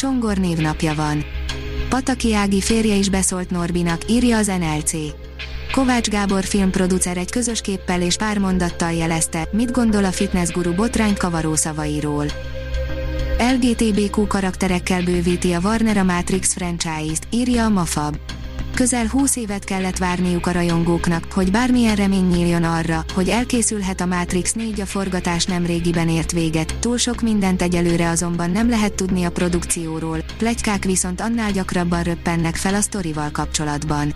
Csongor névnapja van. Pataki Ági férje is beszólt Norbinak, írja az NLC. Kovács Gábor filmproducer egy közös képpel és pár mondattal jelezte, mit gondol a fitnessguru botrányt kavaró szavairól. LGTBQ karakterekkel bővíti a Warner a Matrix franchise-t, írja a Mafab. Közel 20 évet kellett várniuk a rajongóknak, hogy bármilyen remény nyíljon arra, hogy elkészülhet a Matrix 4 a forgatás nem régiben ért véget, túl sok mindent egyelőre azonban nem lehet tudni a produkcióról, plegykák viszont annál gyakrabban röppennek fel a sztorival kapcsolatban.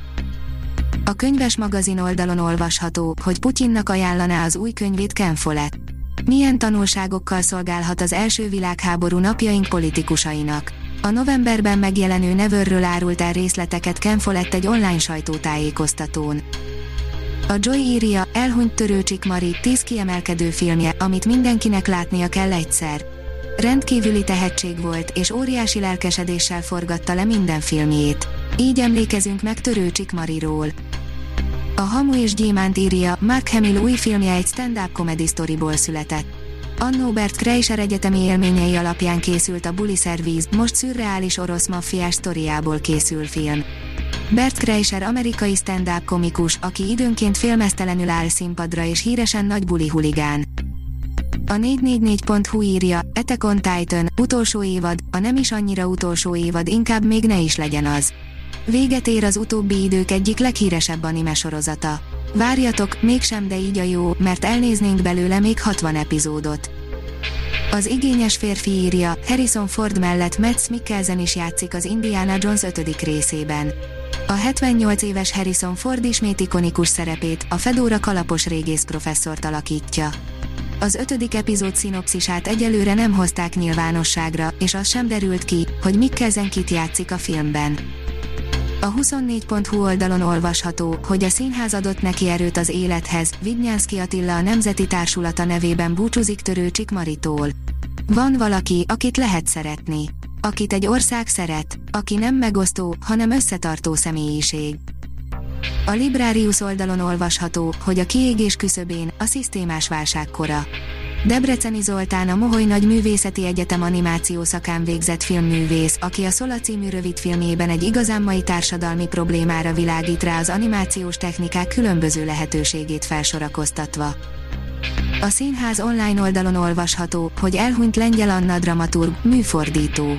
A könyves magazin oldalon olvasható, hogy Putyinnak ajánlaná az új könyvét Ken Follett. Milyen tanulságokkal szolgálhat az első világháború napjaink politikusainak? A novemberben megjelenő Neverről árult el részleteket Ken Follett egy online sajtótájékoztatón. A Joy írja, elhunyt Törőcsik Mari, 10 kiemelkedő filmje, amit mindenkinek látnia kell egyszer. Rendkívüli tehetség volt, és óriási lelkesedéssel forgatta le minden filmjét. Így emlékezünk meg Törőcsik Mariról. A Hamu és Gyémánt írja, Mark Hamill új filmje egy stand-up comedy storyból született. Annó Bert Kreischer egyetemi élményei alapján készült a Bully Service, most szürreális orosz maffiás sztoriából készül film. Bert Kreischer amerikai stand-up komikus, aki időnként félmeztelenül áll színpadra és híresen nagy buli huligán. A 444.hu írja, Attack Titan, utolsó évad, a nem is annyira utolsó évad inkább még ne is legyen az. Véget ér az utóbbi idők egyik leghíresebb anime sorozata. Várjatok, mégsem de így a jó, mert elnéznénk belőle még 60 epizódot. Az igényes férfi írja, Harrison Ford mellett Matt Mikkelsen is játszik az Indiana Jones 5. részében. A 78 éves Harrison Ford ismét ikonikus szerepét, a Fedora kalapos régész professzort alakítja. Az ötödik epizód szinopszisát egyelőre nem hozták nyilvánosságra, és az sem derült ki, hogy Mikkelsen kit játszik a filmben. A 24.hu oldalon olvasható, hogy a színház adott neki erőt az élethez, Vidnyánszki Attila a Nemzeti Társulata nevében búcsúzik Törőcsik Maritól. Van valaki, akit lehet szeretni. Akit egy ország szeret, aki nem megosztó, hanem összetartó személyiség. A Librarius oldalon olvasható, hogy a kiégés küszöbén a szisztémás válságkora. Debreceni Zoltán a Moholy Nagy Művészeti Egyetem animáció szakán végzett filmművész, aki a Szola című rövidfilmjében egy igazán mai társadalmi problémára világít rá az animációs technikák különböző lehetőségét felsorakoztatva. A színház online oldalon olvasható, hogy elhunyt Lengyel Anna dramaturg, műfordító.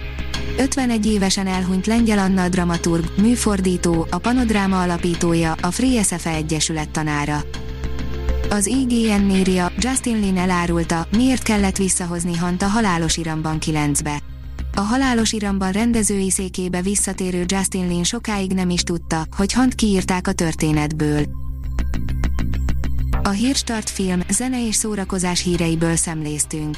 51 évesen elhunyt Lengyel Anna dramaturg, műfordító, a Panodráma alapítója, a Free SFE Egyesület tanára. Az IGN írja, Justin Lin elárulta, miért kellett visszahozni Hant a Halálos Iramban 9-be. A Halálos Iramban rendezői székébe visszatérő Justin Lin sokáig nem is tudta, hogy Hant kiírták a történetből. A Hírstart film, zene és szórakozás híreiből szemléztünk.